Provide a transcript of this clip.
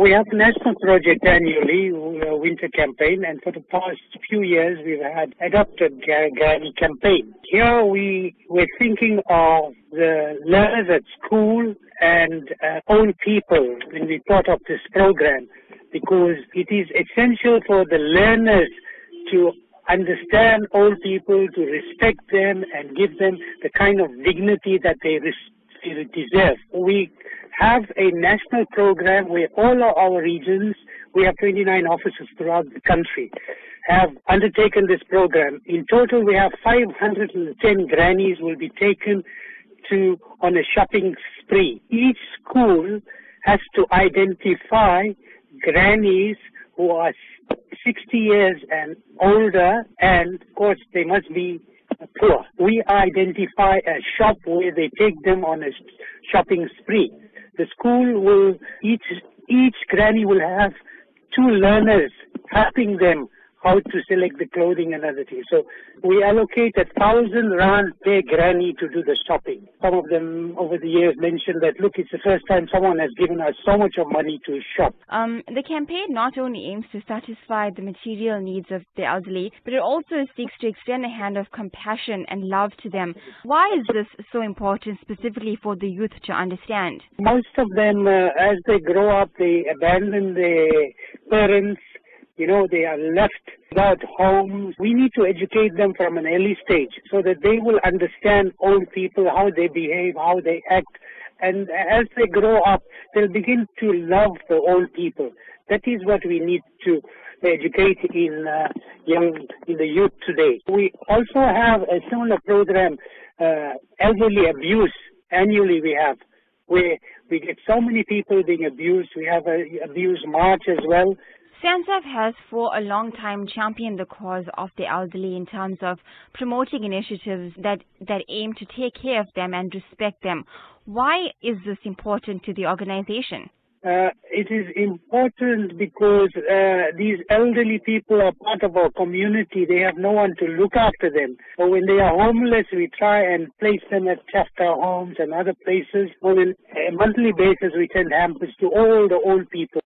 We have national project annually, uh, winter campaign, and for the past few years we've had adopted campaign. Here we we're thinking of the learners at school and uh, old people when we thought of this program because it is essential for the learners to understand old people, to respect them and give them the kind of dignity that they deserve. We have a national program where all of our regions, we have 29 offices throughout the country, have undertaken this program. In total, we have 510 grannies will be taken to on a shopping spree. Each school has to identify grannies who are 60 years and older, and of course they must be poor. We identify a shop where they take them on a shopping spree. The school will each each granny will have two learners helping them how to select the clothing and other things. So we allocate a thousand rand per granny to do the shopping. Some of them over the years mentioned that, look, it's the first time someone has given us so much of money to shop. Um, the campaign not only aims to satisfy the material needs of the elderly, but it also seeks to extend a hand of compassion and love to them. Why is this so important specifically for the youth to understand? Most of them, uh, as they grow up, they abandon their parents you know, they are left without homes. We need to educate them from an early stage so that they will understand old people, how they behave, how they act. And as they grow up, they'll begin to love the old people. That is what we need to educate in uh, young, in the youth today. We also have a similar program, uh, elderly abuse. Annually we have where we get so many people being abused. We have a abuse march as well. SANZAF has for a long time championed the cause of the elderly in terms of promoting initiatives that, that aim to take care of them and respect them. Why is this important to the organization? Uh, it is important because uh, these elderly people are part of our community. They have no one to look after them. So when they are homeless, we try and place them at Chafta homes and other places. On a monthly basis, we send hampers to all the old people.